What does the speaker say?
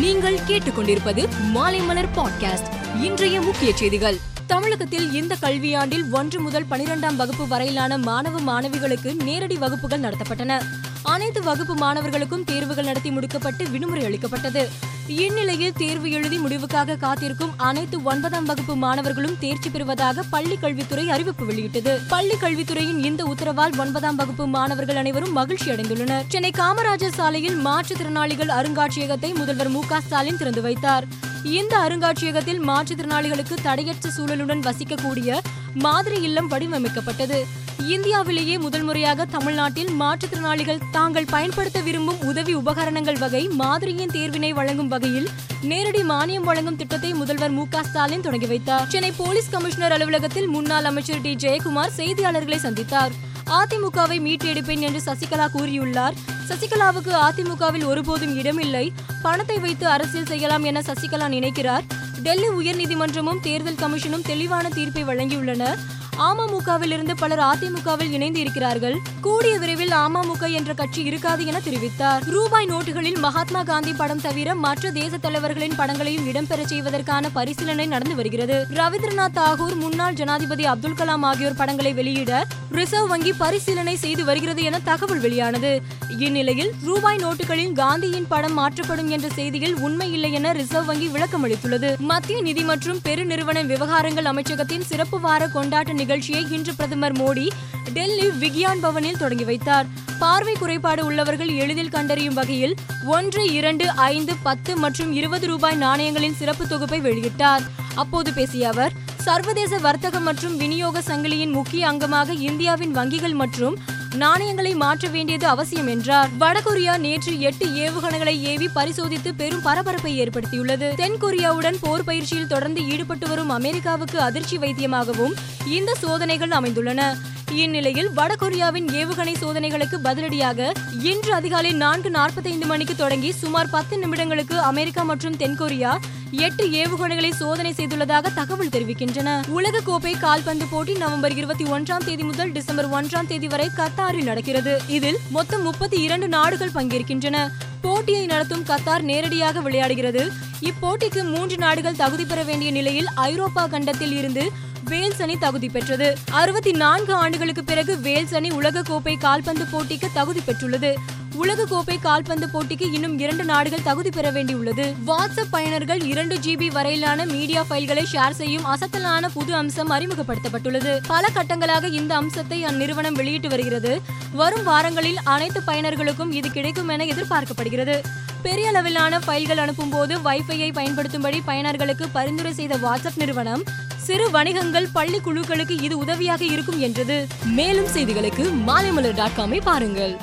நீங்கள் கேட்டுக்கொண்டிருப்பது மாலைமலர் பாட்காஸ்ட். இன்றைய முக்கிய செய்திகள். தமிழகத்தில் இந்த கல்வியாண்டில் ஒன்று முதல் பனிரெண்டாம் வகுப்பு வரையிலான மாணவ மாணவிகளுக்கு நேரடி வகுப்புகள் நடத்தப்பட்டன. அனைத்து வகுப்பு மாணவர்களுக்கும் தேர்வுகள் நடத்தி முடிக்கப்பட்டு விடுமுறை அளிக்கப்பட்டது. இந்நிலையில் தேர்வு எழுதி முடிவுக்காக காத்திருக்கும் அனைத்து ஒன்பதாம் வகுப்பு மாணவர்களும் தேர்ச்சி பெறுவதாக பள்ளி கல்வித்துறை அறிவிப்பு வெளியிட்டது. பள்ளி கல்வித்துறையின் இந்த உத்தரவால் ஒன்பதாம் வகுப்பு மாணவர்கள் அனைவரும் மகிழ்ச்சி அடைந்துள்ளனர். சென்னை காமராஜர் சாலையில் மாற்றுத்திறனாளிகள் அருங்காட்சியகத்தை முதல்வர் மு ஸ்டாலின் திறந்து வைத்தார். இந்த அருங்காட்சியகத்தில் மாற்றுத்திறனாளிகளுக்கு தடையற்ற சூழலுடன் வசிக்கக்கூடிய மாதிரி இல்லம் வடிவமைக்கப்பட்டது. இந்தியாவிலேயே முதல் முறையாக தமிழ்நாட்டில் மாற்றுத்திறனாளிகள் தாங்கள் பயன்படுத்த விரும்பும் உதவி உபகரணங்கள் வகை மாதிரியின் தேர்வினை வழங்கும் வகையில் நேரடி மானியம் வழங்கும் திட்டத்தை முதல்வர் மு ஸ்டாலின் தொடங்கி வைத்தார். சென்னை போலீஸ் கமிஷனர் அலுவலகத்தில் முன்னாள் அமைச்சர் டி ஜெயக்குமார் செய்தியாளர்களை சந்தித்தார். அதிமுகவை மீட்டெடுப்பேன் என்று சசிகலா கூறியுள்ளார். சசிகலாவுக்கு அதிமுகவில் ஒருபோதும் இடமில்லை. பணத்தை வைத்து அரசியல் செய்யலாம் என சசிகலா நினைக்கிறார். டெல்லி உயர்நீதிமன்றமும் தேர்தல் கமிஷனும் தெளிவான தீர்ப்பை வழங்கியுள்ளன. அமமுகவிலிருந்து பலர் அதிமுகவில் இணைந்து இருக்கிறார்கள் கூடிய விரைவில் அமமுக என்ற கட்சி இருக்காது என தெரிவித்தார். ரூபாய் நோட்டுகளில் மகாத்மா காந்தி படம் தவிர மற்ற தேச தலைவர்களின் படங்களையும் இடம்பெற செய்வதற்கான பரிசீலனை நடந்து வருகிறது. ரவீந்திரநாத் தாகூர் முன்னாள் ஜனாதிபதி அப்துல் கலாம் ஆகியோர் படங்களை வெளியிட ரிசர்வ் வங்கி பரிசீலனை செய்து வருகிறது என தகவல் வெளியானது. இந்நிலையில் ரூபாய் நோட்டுகளில் காந்தியின் படம் மாற்றப்படும் என்ற செய்தியில் உண்மை இல்லை என ரிசர்வ் வங்கி விளக்கம் அளித்துள்ளது மத்திய நிதி மற்றும் பெருநிறுவன விவகாரங்கள் அமைச்சகத்தின் சிறப்பு வார கொண்டாட்ட நிகழ்ச்சியை இன்று பிரதமர் மோடி டெல்லி விக்யான் பவனில் தொடங்கி வைத்தார். பார்வை குறைபாடு உள்ளவர்கள் எளிதில் கண்டறியும் வகையில் ஒன்று இரண்டு ஐந்து பத்து மற்றும் இருபது ரூபாய் நாணயங்களின் சிறப்பு தொகுப்பை வெளியிட்டார். அப்போது பேசிய அவர் சர்வதேச வர்த்தகம் மற்றும் விநியோக சங்கிலியின் முக்கிய அங்கமாக இந்தியாவின் வங்கிகள் மற்றும் நாணயங்களை மாற்ற வேண்டியது அவசியம் என்றார். வடகொரியா நேற்று எட்டு ஏவுகணைகளை ஏவி பரிசோதித்து பெரும் பரபரப்பை ஏற்படுத்தியுள்ளது. தென்கொரியாவுடன் போர் பயிற்சியில் தொடர்ந்து ஈடுபட்டு வரும் அமெரிக்காவுக்கு அதிர்ச்சி வைத்தியமாகவும் இந்த சோதனைகள் அமைந்துள்ளன. இந்நிலையில் வடகொரியாவின் ஏவுகணை சோதனைகளுக்கு பதிலடியாக இன்று அதிகாலை நான்கு நாற்பத்தைந்து மணிக்கு தொடங்கி சுமார் பத்து நிமிடங்களுக்கு அமெரிக்கா மற்றும் தென்கொரியா எட்டு ஏவுகணைகளை சோதனை செய்துள்ளதாக தகவல் தெரிவிக்கின்றன. உலக கோப்பை கால்பந்து போட்டி நவம்பர் இருபத்தி ஒன்றாம் தேதி முதல் டிசம்பர் ஒன்றாம் தேதி வரை கத்தாரில் நடக்கிறது. இதில் மொத்தம் முப்பத்தி இரண்டு நாடுகள் பங்கேற்கின்றன. போட்டியை நடத்தும் கத்தார் நேரடியாக விளையாடுகிறது. இப்போட்டிக்கு மூன்று நாடுகள் தகுதி பெற வேண்டிய நிலையில் ஐரோப்பா கண்டத்தில் இருந்து வேல்ஸ் அணி தகுதி பெற்றது. அறுபத்தி நான்கு ஆண்டுகளுக்கு பிறகு வேல்ஸ் அணி உலக கோப்பை கால்பந்து போட்டிக்கு தகுதி பெற்றுள்ளது. உலக கோப்பை கால்பந்து போட்டிக்கு இன்னும் இரண்டு நாடுகள் தகுதி பெற வேண்டியுள்ளது. வாட்ஸ்அப் பயனர்கள் இரண்டு ஜிபி வரையிலான மீடியா ஃபைல்களை ஷேர் செய்யும் அசத்தலான புது அம்சம் அறிமுகப்படுத்தப்பட்டுள்ளது. பல கட்டங்களாக இந்த அம்சத்தை அந்நிறுவனம் வெளியிட்டு வருகிறது. வரும் வாரங்களில் அனைத்து பயனர்களுக்கும் இது கிடைக்கும் என எதிர்பார்க்கப்படுகிறது. பெரிய அளவிலான ஃபைல்கள் அனுப்பும் போது வைஃபையை பயன்படுத்தும்படி பயனர்களுக்கு பரிந்துரை செய்த வாட்ஸ்அப் நிறுவனம் சிறு வணிகங்கள் பள்ளி குழுக்களுக்கு இது உதவியாக இருக்கும் என்றது மேலும் செய்திகளுக்கு மாலைமலர் டாட் காமை பாருங்கள்.